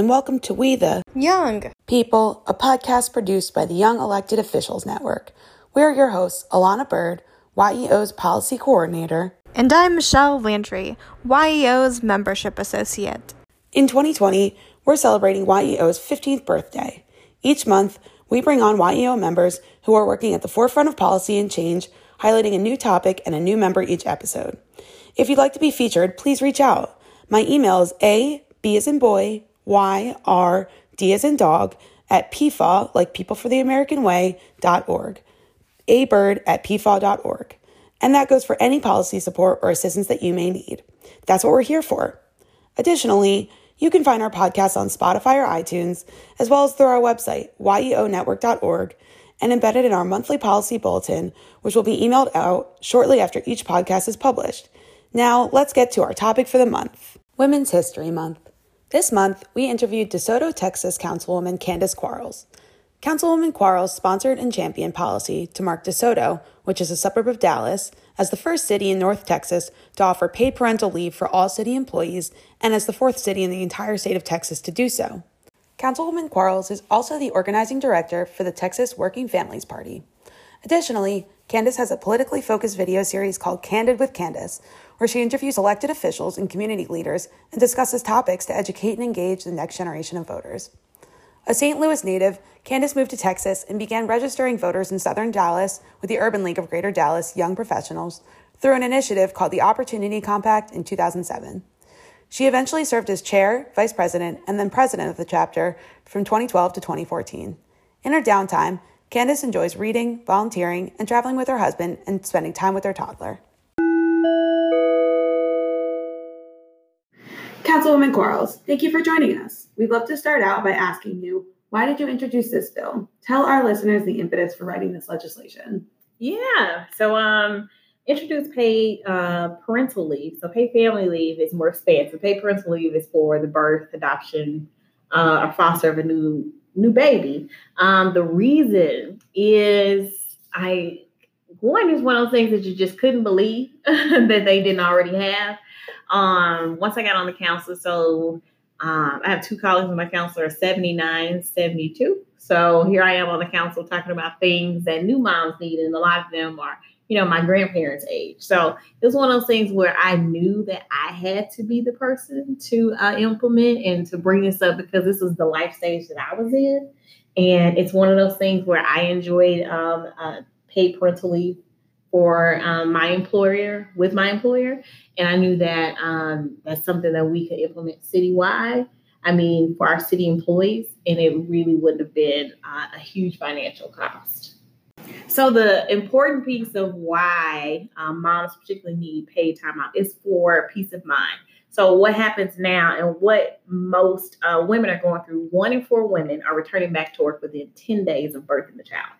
and welcome to We the Young People, a podcast produced by the Young Elected Officials Network. We're your hosts, Alana Bird, YEO's Policy Coordinator. And I'm Michelle Landry, YEO's Membership Associate. In 2020, we're celebrating YEO's 15th birthday. Each month, we bring on YEO members who are working at the forefront of policy and change, highlighting a new topic and a new member each episode. If you'd like to be featured, please reach out. My email is a b as in boy y r d as in dog at pfa like people for the American way dot org. A bird at pfa.org. And that goes for any policy support or assistance that you may need. That's what we're here for. Additionally, you can find our podcast on Spotify or iTunes, as well as through our website, yeonetwork.org, and embedded in our monthly policy bulletin, which will be emailed out shortly after each podcast is published. Now, let's get to our topic for the month Women's History Month. This month, we interviewed DeSoto, Texas Councilwoman Candace Quarles. Councilwoman Quarles sponsored and championed policy to mark DeSoto, which is a suburb of Dallas, as the first city in North Texas to offer paid parental leave for all city employees and as the fourth city in the entire state of Texas to do so. Councilwoman Quarles is also the organizing director for the Texas Working Families Party. Additionally, Candace has a politically focused video series called Candid with Candace, where she interviews elected officials and community leaders and discusses topics to educate and engage the next generation of voters. A St. Louis native, Candace moved to Texas and began registering voters in southern Dallas with the Urban League of Greater Dallas Young Professionals through an initiative called the Opportunity Compact in 2007. She eventually served as chair, vice president, and then president of the chapter from 2012 to 2014. In her downtime, Candace enjoys reading, volunteering, and traveling with her husband and spending time with her toddler. Councilwoman Quarles, thank you for joining us. We'd love to start out by asking you, why did you introduce this bill? Tell our listeners the impetus for writing this legislation. Yeah, so um, introduce paid uh, parental leave. So paid family leave is more expansive. Paid parental leave is for the birth, adoption, uh, or foster of a new new baby. Um, the reason is I one is one of those things that you just couldn't believe that they didn't already have. Um, once I got on the council, so um, I have two colleagues on my council are 79, 72. So here I am on the council talking about things that new moms need, and a lot of them are, you know, my grandparents' age. So it was one of those things where I knew that I had to be the person to uh, implement and to bring this up because this was the life stage that I was in. And it's one of those things where I enjoyed um, uh, paid parental leave for um, my employer with my employer, and I knew that um, that's something that we could implement citywide. I mean, for our city employees, and it really wouldn't have been uh, a huge financial cost. So the important piece of why um, moms particularly need paid time out is for peace of mind. So what happens now, and what most uh, women are going through? One in four women are returning back to work within ten days of birthing the child.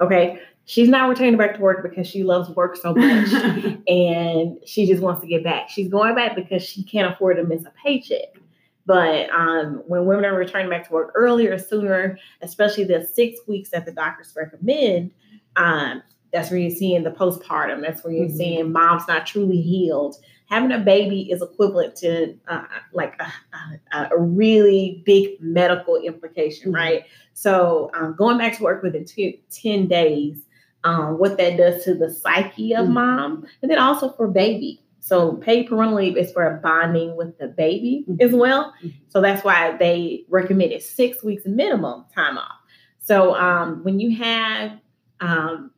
Okay, she's not returning back to work because she loves work so much and she just wants to get back. She's going back because she can't afford to miss a paycheck. But um, when women are returning back to work earlier, sooner, especially the six weeks that the doctors recommend, um, that's where you're seeing the postpartum. That's where you're mm-hmm. seeing moms not truly healed. Having a baby is equivalent to uh, like a, a, a, really big medical implication, mm-hmm. right? So um, going back to work within two, 10 days um, what that does to the psyche of mm-hmm. mom, and then also for baby. So paid parental leave is for bonding with the baby mm-hmm. as well. Mm-hmm. So that's why they recommended six weeks minimum time off. So um, when you have um,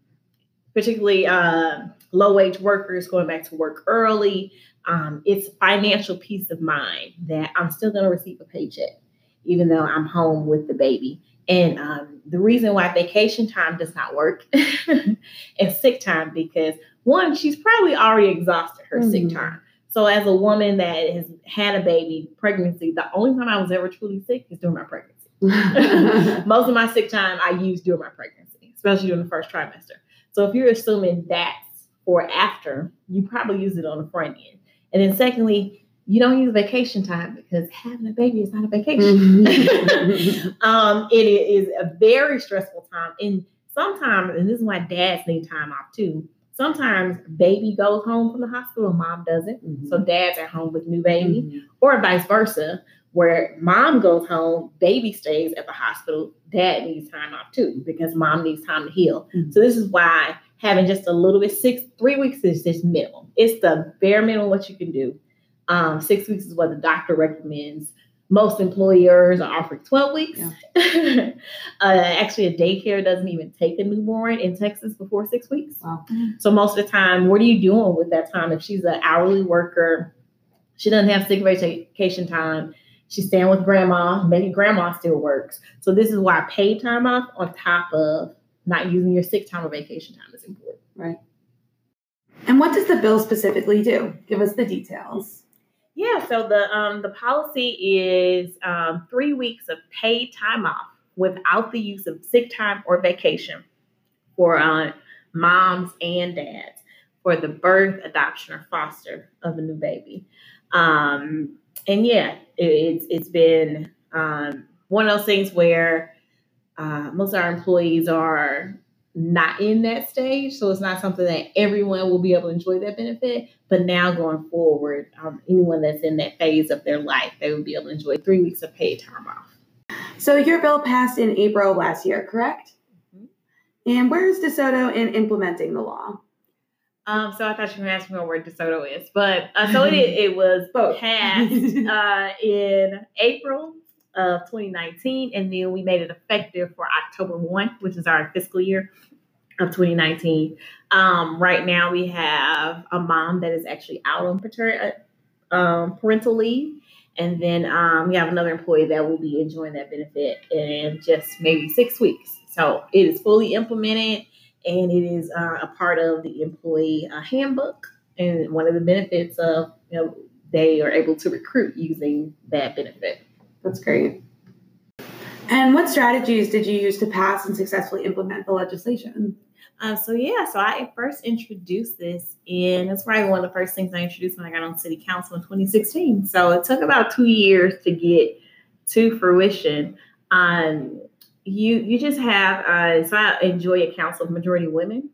particularly uh, low wage workers going back to work early, um, it's financial peace of mind that I'm still going to receive a paycheck, even though I'm home with the baby. And um, the reason why vacation time does not work is sick time because one, she's probably already exhausted her mm-hmm. sick time. So as a woman that has had a baby, pregnancy, the only time I was ever truly sick is during my pregnancy. Most of my sick time I used during my pregnancy, especially during the first trimester. So if you're assuming that's for after, you probably use it on the front end. And then secondly, you don't use vacation time because having a baby is not a vacation. Mm-hmm. um, it is a very stressful time. And sometimes, and this is why dads need time off too. Sometimes baby goes home from the hospital, mom doesn't. Mm-hmm. So dads at home with new baby, mm-hmm. or vice versa, where mom goes home, baby stays at the hospital, dad needs time off too because mom needs time to heal. Mhm. So this is why having just a little bit six three weeks is just minimum. It's the bare minimum what you can do. Um, six weeks is what the doctor recommends. Most employers are offering 12 weeks. uh, actually, a daycare doesn't even take a newborn in Texas before six weeks. Wow. So most of the time, what are you doing with that time? If she's an hourly worker, she doesn't have sick vacation time. She's staying with grandma. Maybe grandma still works. So this is why paid time off on top of not using your sick time or vacation time is important. Right. And what does the bill specifically do? Give us the details. Yeah, so the um, the policy is um, three weeks of paid time off without the use of sick time or vacation for uh, moms and dads for the birth, adoption, or foster of a new baby. Um, and yeah, it, it's it's been um, one of those things where uh, most of our employees are not in that stage, so it's not something that everyone will be able to enjoy that benefit. But now going forward, um, anyone that's in that phase of their life, they will be able to enjoy three weeks of paid time off. So your bill passed in April of last year, correct? Mhm. And where is DeSoto in implementing the law? Um, so I thought you were asking me where DeSoto is, but uh, so it, it was Both. passed uh, in April of 2019, and then we made it effective for October 1, which is our fiscal year of 2019. Um, right now, we have a mom that is actually out on pater- uh, um, parental leave, and then um, we have another employee that will be enjoying that benefit in just maybe six weeks. So it is fully implemented, and it is uh, a part of the employee uh, handbook. And one of the benefits of you know they are able to recruit using that benefit. That's great. And what strategies did you use to pass and successfully implement the legislation? Uh, so yeah, so I first introduced this and it's probably one of the first things I introduced when I got on city council in 2016. So it took about two years to get to fruition. Um, you you just have uh, so I enjoy a council of majority women.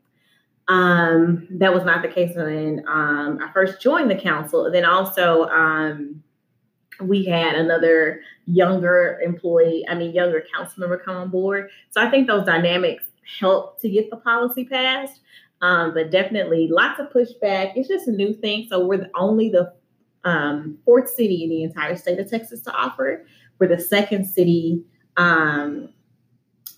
Um, that was not the case when um, I first joined the council. Then also um, we had another younger employee, I mean younger council member come on board. So I think those dynamics help to get the policy passed. Um, but definitely lots of pushback. It's just a new thing. So we're the, only the um, fourth city in the entire state of Texas to offer it. We're the second city um,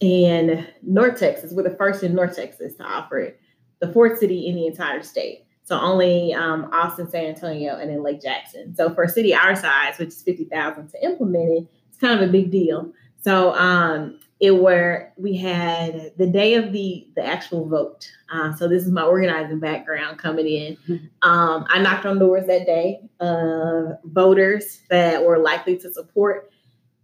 in North Texas. We're the first in North Texas to offer it. The fourth city in the entire state. So only um, Austin, San Antonio, and then Lake Jackson. So for a city our size, which is fifty thousand, to implement it, it's kind of a big deal. So um, it where we had the day of the the actual vote. Uh, so this is my organizing background coming in. Um, I knocked on doors that day of voters that were likely to support.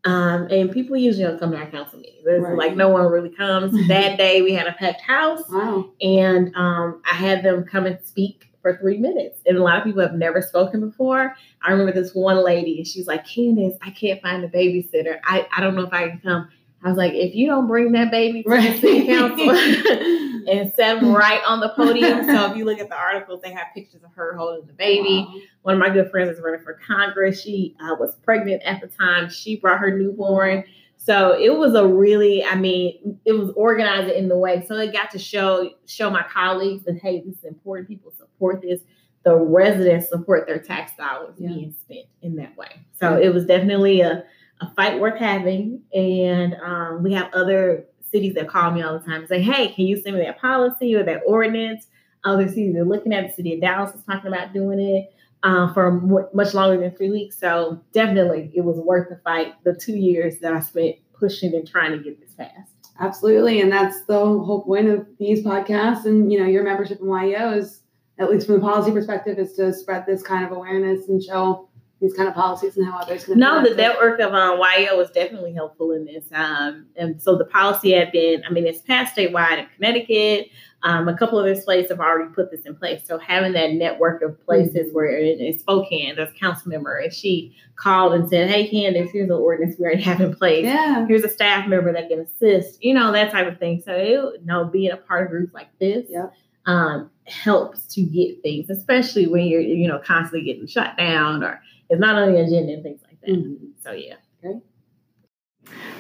Um, and people usually don't come to our council meetings. Right. like no one really comes. that day we had a packed house Wow. and um, I had them come and speak for three minutes. And a lot of people have never spoken before. I remember this one lady, and she's like, Candace, I can't find a babysitter. I, I don't know if I can come. I was like, if you don't bring that baby to the Right. city council and set them right on the podium. So if you look at the articles, they have pictures of her holding the baby. Wow. One of my good friends is running for Congress. She uh, was pregnant at the time. She brought her newborn. So it was a really, I mean, it was organized in the way. So it got to show show my colleagues that hey, this is important. People support this. The residents support their tax dollars Yeah. being spent in that way. So it was definitely a, a fight worth having. And um, we have other cities that call me all the time and say, hey, can you send me that policy or that ordinance? Other cities are looking at the city of Dallas is talking about doing it uh, for mo- much longer than three weeks. So definitely, it was worth the fight. The two years that I spent pushing and trying to get this passed. Absolutely. And that's the whole point of these podcasts and, you know, your membership in YEO is, at least from the policy perspective, is to spread this kind of awareness and show these kind of policies and how others can No, the network of um, YO was definitely helpful in this. Um, and so the policy had been, I mean, it's passed statewide in Connecticut. Um, a couple of other states have already put this in place. So having that network of places where in, in Spokane, there's a council member, and she called and said, "Hey, Candace, here's an ordinance we already have in place. Yeah. Here's a staff member that can assist." You know that type of thing. So it, you know, being a part of groups like this. Yep. Um, helps to get things, especially when you're, you know, constantly getting shut down or it's not on the agenda and things like that. Mm-hmm. So yeah. Great.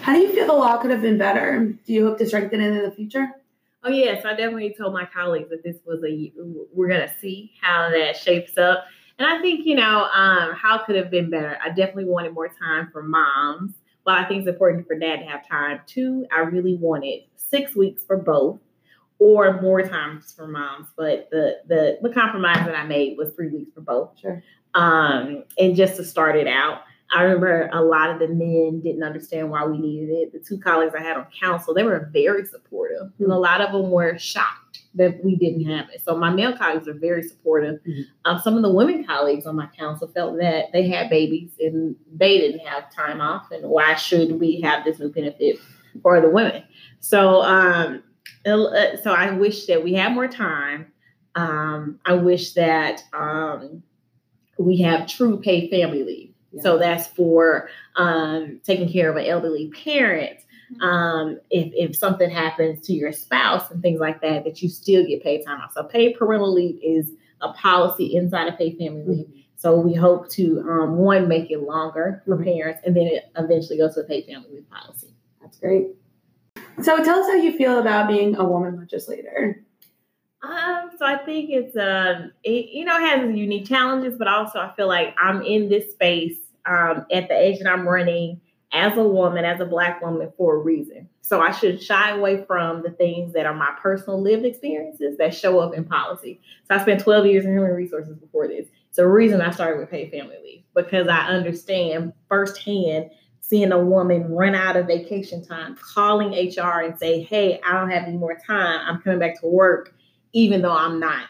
How do you feel the law could have been better? Do you hope to strengthen it in the future? Oh yes, I definitely told my colleagues that this was a we're gonna see how that shapes up. And I think, you know, um, how could have been better? I definitely wanted more time for moms. Well, I think it's important for dad to have time too. I really wanted six weeks for both or more times for moms. But the the the compromise that I made was three weeks for both. Sure. Um, and just to start it out, I remember a lot of the men didn't understand why we needed it. The two colleagues I had on council, they were very supportive. Mm-hmm. And a lot of them were shocked that we didn't have it. So my male colleagues are very supportive. Mm-hmm. Um, some of the women colleagues on my council felt that they had babies and they didn't have time off. And why should we have this new benefit for the women? So, um, uh, so I wish that we had more time. Um, I wish that um, we have true paid family leave. So that's for um, taking care of an elderly parent. Mm-hmm. Um, if, if something happens to your spouse and things like that, that you still get paid time off. So paid parental leave is a policy inside of paid family leave. Mm-hmm. So we hope to um, one make it longer for parents, and then it eventually goes to a paid family leave policy. That's great. So tell us how you feel about being a woman legislator. Um, so I think it's um, it, you know, has unique challenges, but also I feel like I'm in this space um at the age that I'm running as a woman, as a black woman for a reason. So I should shy away from the things that are my personal lived experiences that show up in policy. So I spent 12 years in human resources before this. So the reason I started with paid family leave because I understand firsthand seeing a woman run out of vacation time, calling HR and say, "Hey, I don't have any more time. I'm coming back to work." Even though I'm not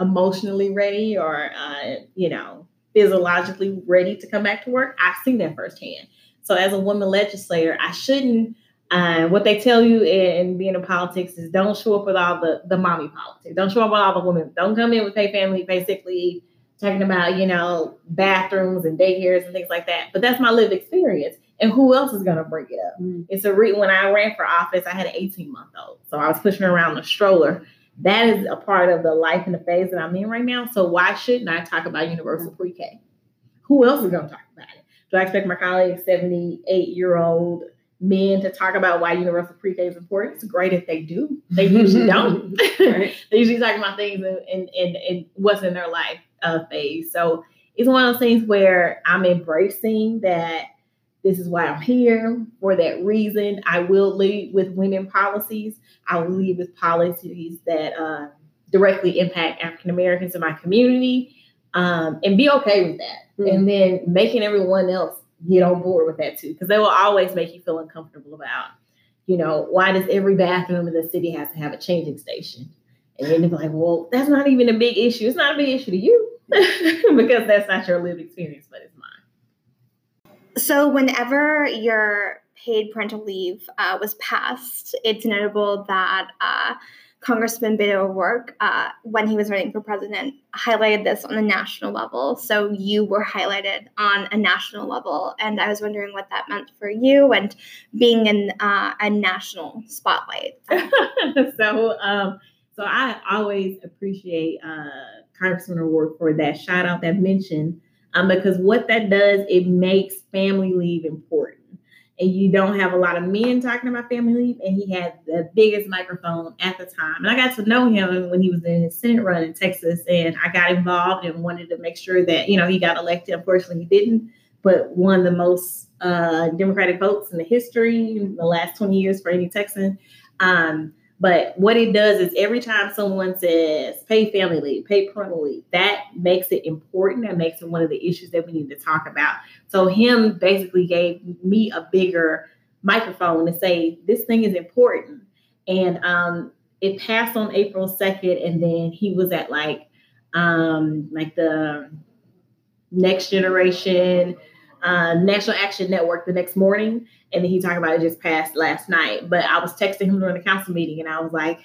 emotionally ready or, uh, you know, physiologically ready to come back to work. I've seen that firsthand. So as a woman legislator, I shouldn't. Uh, what they tell you in, being in politics is don't show up with all the the mommy politics. Don't show up with all the women. Don't come in with pay family, basically talking about you know bathrooms and daycares and things like that. But that's my lived experience. And who else is going to bring it up? Mm. It's a re- when I ran for office, I had an 18 month old, so I was pushing around the stroller that is a part of the life and the phase that I'm in right now. So why shouldn't I talk about universal pre-K? Who else is going to talk about it? Do I expect my colleagues, 78 year old men, to talk about why universal pre-K is important? It's great if they do. They usually don't. they usually talk about things and and and what's in their life uh, phase. So it's one of those things where I'm embracing that this is why I'm here for that reason. I will lead with women policies. I will lead with policies that uh, directly impact African Americans in my community um, and be okay with that. Mm-hmm. And then making everyone else get on board with that too, because they will always make you feel uncomfortable about, you know, why does every bathroom in the city have to have a changing station? And then they're like, well, that's not even a big issue. It's not a big issue to you because that's not your lived experience, but it's. So, whenever your paid parental leave uh, was passed, it's notable that uh, Congressman Beto O'Rourke, uh, when he was running for president, highlighted this on a national level. So you were highlighted on a national level, and I was wondering what that meant for you and being in uh, a national spotlight. so, um, so I always appreciate uh, Congressman O'Rourke for that shout out, that mention um, because what that does, it makes family leave important. And you don't have a lot of men talking about family leave. And he had the biggest microphone at the time. And I got to know him when he was in his Senate run in Texas. And I got involved and wanted to make sure that, you know, he got elected. Unfortunately, he didn't, but won the most uh, Democratic votes in the history in the last 20 years for any Texan. Um, but what it does is every time someone says pay family leave, pay parental leave, that makes it important. That makes it one of the issues that we need to talk about. So him basically gave me a bigger microphone to say this thing is important. And um, it passed on April 2nd, and then he was at like um, like the next generation uh, National Action Network the next morning, and then he talked about it just passed last night. But I was texting him during the council meeting, and I was like,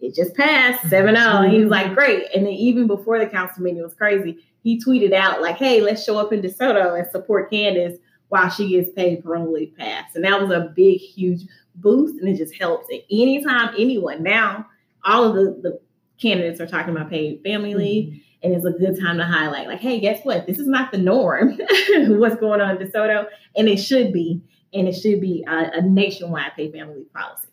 "It just passed 7-0. And he was like, "Great!" And then even before the council meeting, it was crazy. He tweeted out like, "Hey, let's show up in DeSoto and support Candace while she gets paid for only pass." And that was a big, huge boost, and it just helps. And anytime anyone now, all of the, the candidates are talking about paid family leave. Mm-hmm and it's a good time to highlight, like, hey, guess what? This is not the norm. What's going on in DeSoto, and it should be, and it should be a, a nationwide paid family policy.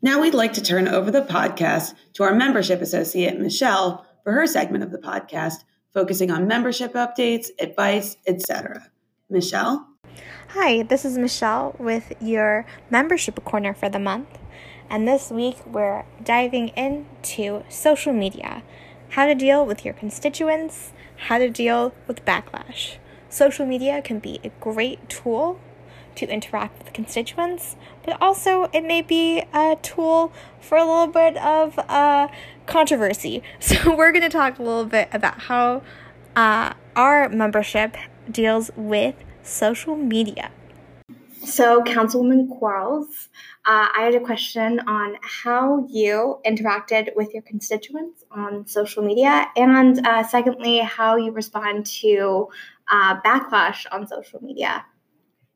Now we'd like to turn over the podcast to our membership associate, Michelle, for her segment of the podcast, focusing on membership updates, advice, etc. Michelle? Hi, this is Michelle with your membership corner for the month. And this week we're diving into social media how to deal with your constituents, how to deal with backlash. Social media can be a great tool to interact with constituents, but also it may be a tool for a little bit of uh, controversy. So, we're going to talk a little bit about how uh, our membership deals with social media. So, Councilwoman Quarles, uh, I had a question on how you interacted with your constituents on social media, and uh, secondly, how you respond to uh, backlash on social media.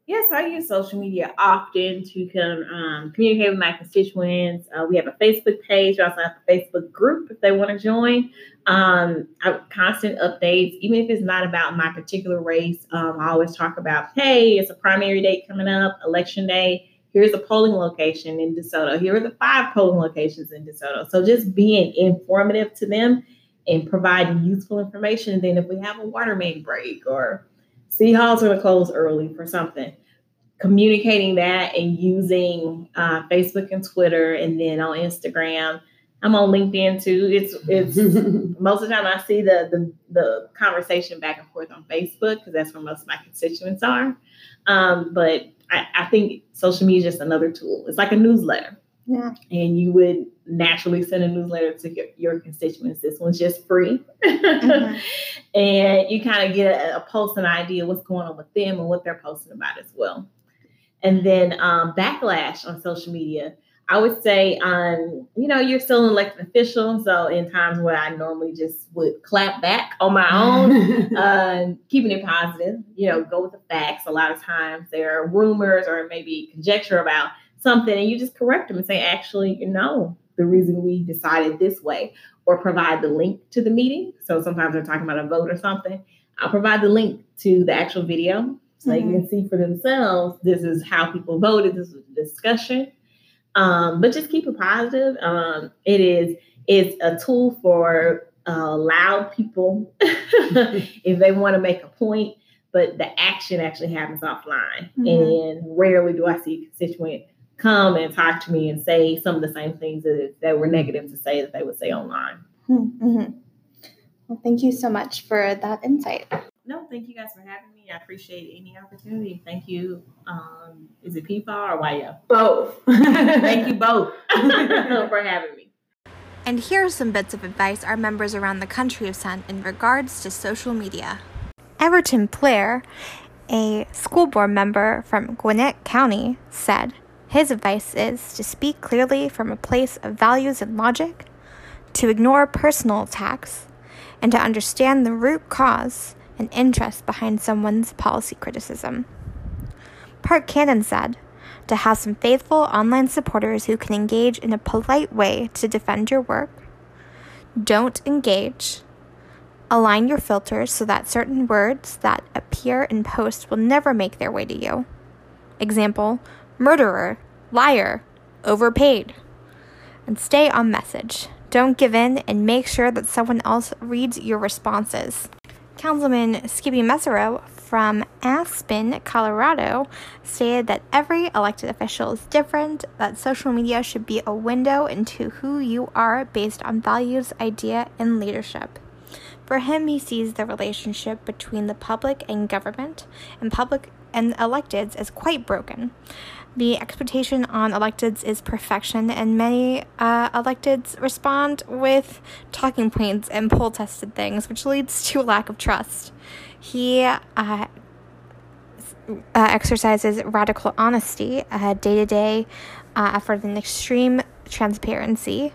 Yes, I use social media often to come um, communicate with my constituents. Uh, we have a Facebook page. We also have a Facebook group if they want to join. Um, I, constant updates, even if it's not about my particular race. Um, I always talk about, hey, it's a primary date coming up, election day. Here's a polling location in DeSoto. Here are the five polling locations in DeSoto. So just being informative to them and providing useful information. And then if we have a water main break or City Hall's are going to close early for something. Communicating that and using uh, Facebook and Twitter, and then on Instagram. I'm on LinkedIn too. It's it's most of the time I see the the, the conversation back and forth on Facebook because that's where most of my constituents are. Um, but I, I think social media is just another tool. It's like a newsletter. Yeah. And you would naturally send a newsletter to your, your constituents. This one's just free. Mm-hmm. and you kind of get a, a pulse and idea what's going on with them and what they're posting about as well. And then um, backlash on social media. I would say, um, you know, you're still an elected official. So in times where I normally just would clap back on my own, uh, keeping it positive, you know, go with the facts. A lot of times there are rumors or maybe conjecture about something and you just correct them and say, actually, you know, the reason we decided this way, or provide the link to the meeting. So sometimes they're talking about a vote or something. I'll provide the link to the actual video so mm-hmm. they can see for themselves this is how people voted, this is a discussion. Um, but just keep it positive. Um, it is it's a tool for uh, loud people if they want to make a point, but the action actually happens offline. Mm-hmm. And rarely do I see a constituent come and talk to me and say some of the same things that, that were negative to say that they would say online. Hmm, mm-hmm. Well, thank you so much for that insight. No, thank you guys for having me. I appreciate any opportunity. Thank you. Um, is it PFAR or YO? Both. thank you both for having me. And here are some bits of advice our members around the country have sent in regards to social media. Everton Blair, a school board member from Gwinnett County, said, his advice is to speak clearly from a place of values and logic, to ignore personal attacks, and to understand the root cause and interest behind someone's policy criticism. Park Cannon said, to have some faithful online supporters who can engage in a polite way to defend your work. Don't engage. Align your filters so that certain words that appear in posts will never make their way to you. Example murderer, liar, overpaid. And stay on message. Don't give in and make sure that someone else reads your responses. Councilman Skippy Mesirow from Aspen, Colorado, stated that every elected official is different, that social media should be a window into who you are based on values, idea, and leadership. For him, he sees the relationship between the public and government and public and electeds as quite broken. The expectation on electeds is perfection, and many uh, electeds respond with talking points and poll tested things, which leads to a lack of trust. He uh, uh, exercises radical honesty, day to day effort, and extreme transparency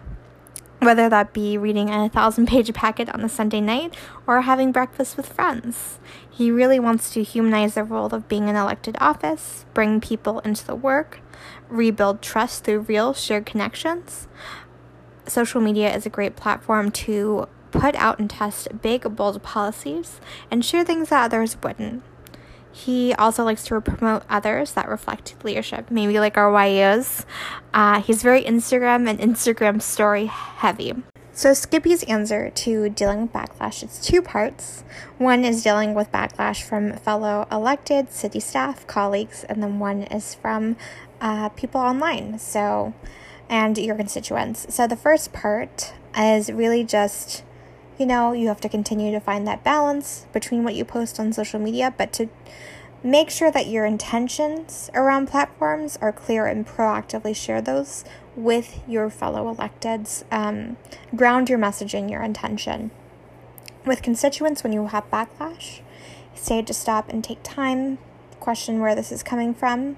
whether that be reading a thousand page packet on a Sunday night or having breakfast with friends. He really wants to humanize the role of being in elected office, bring people into the work, rebuild trust through real shared connections. social media is a great platform to put out and test big, bold policies and share things that others wouldn't. He also likes to promote others that reflect leadership, maybe like our YOs. Uh, he's very Instagram and Instagram story heavy. So, Skippy's answer to dealing with backlash is two parts. One is dealing with backlash from fellow elected city staff, colleagues, and then one is from uh, people online. So, and your constituents. So, the first part is really just you know, you have to continue to find that balance between what you post on social media, but to make sure that your intentions around platforms are clear and proactively share those with your fellow electeds. Um, ground your message in your intention. With constituents, when you have backlash, stay to stop and take time, question where this is coming from.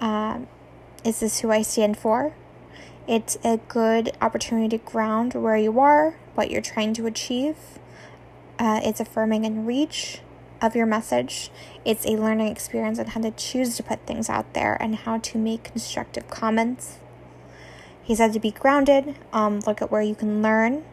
Uh, is this who I stand for? It's a good opportunity to ground where you are, what you're trying to achieve. Uh, it's affirming and reach of your message. It's a learning experience on how to choose to put things out there and how to make constructive comments. He said to be grounded, um, look at where you can learn.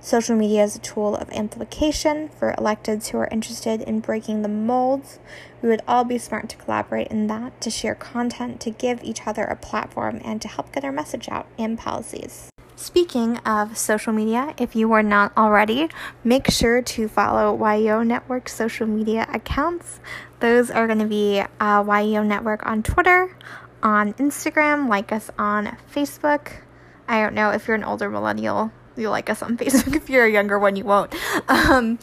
Social media is a tool of amplification for electeds who are interested in breaking the molds. We would all be smart to collaborate in that, to share content, to give each other a platform, and to help get our message out and policies. Speaking of social media, if you are not already, make sure to follow YEO Network social media accounts. Those are going to be uh, YEO Network on Twitter, on Instagram, like us on Facebook. I don't know if you're an older millennial, you'll like us on Facebook. If you're a younger one, you won't. Um,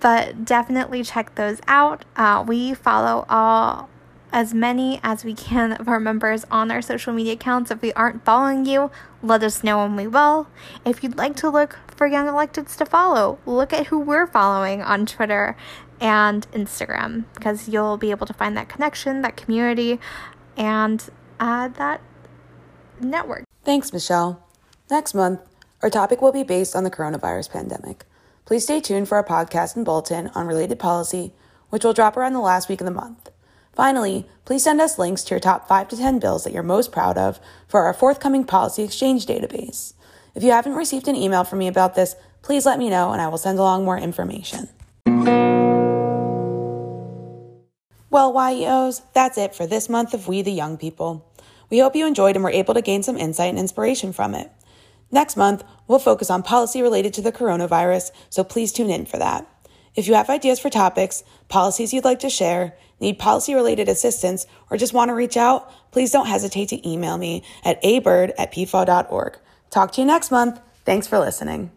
but definitely check those out. Uh, we follow all as many as we can of our members on our social media accounts. If we aren't following you, let us know and we will. If you'd like to look for young electeds to follow, look at who we're following on Twitter and Instagram because you'll be able to find that connection, that community, and uh, that network. Thanks, Michelle. Next month, our topic will be based on the coronavirus pandemic. Please stay tuned for our podcast and bulletin on related policy, which will drop around the last week of the month. Finally, please send us links to your top 5 to 10 bills that you're most proud of for our forthcoming policy exchange database. If you haven't received an email from me about this, please let me know and I will send along more information. Well, YEOs, that's it for this month of We the Young People. We hope you enjoyed and were able to gain some insight and inspiration from it. Next month, we'll focus on policy related to the coronavirus, so please tune in for that. If you have ideas for topics, policies you'd like to share, need policy related assistance, or just want to reach out, please don't hesitate to email me at abird at pfaw.org. Talk to you next month. Thanks for listening.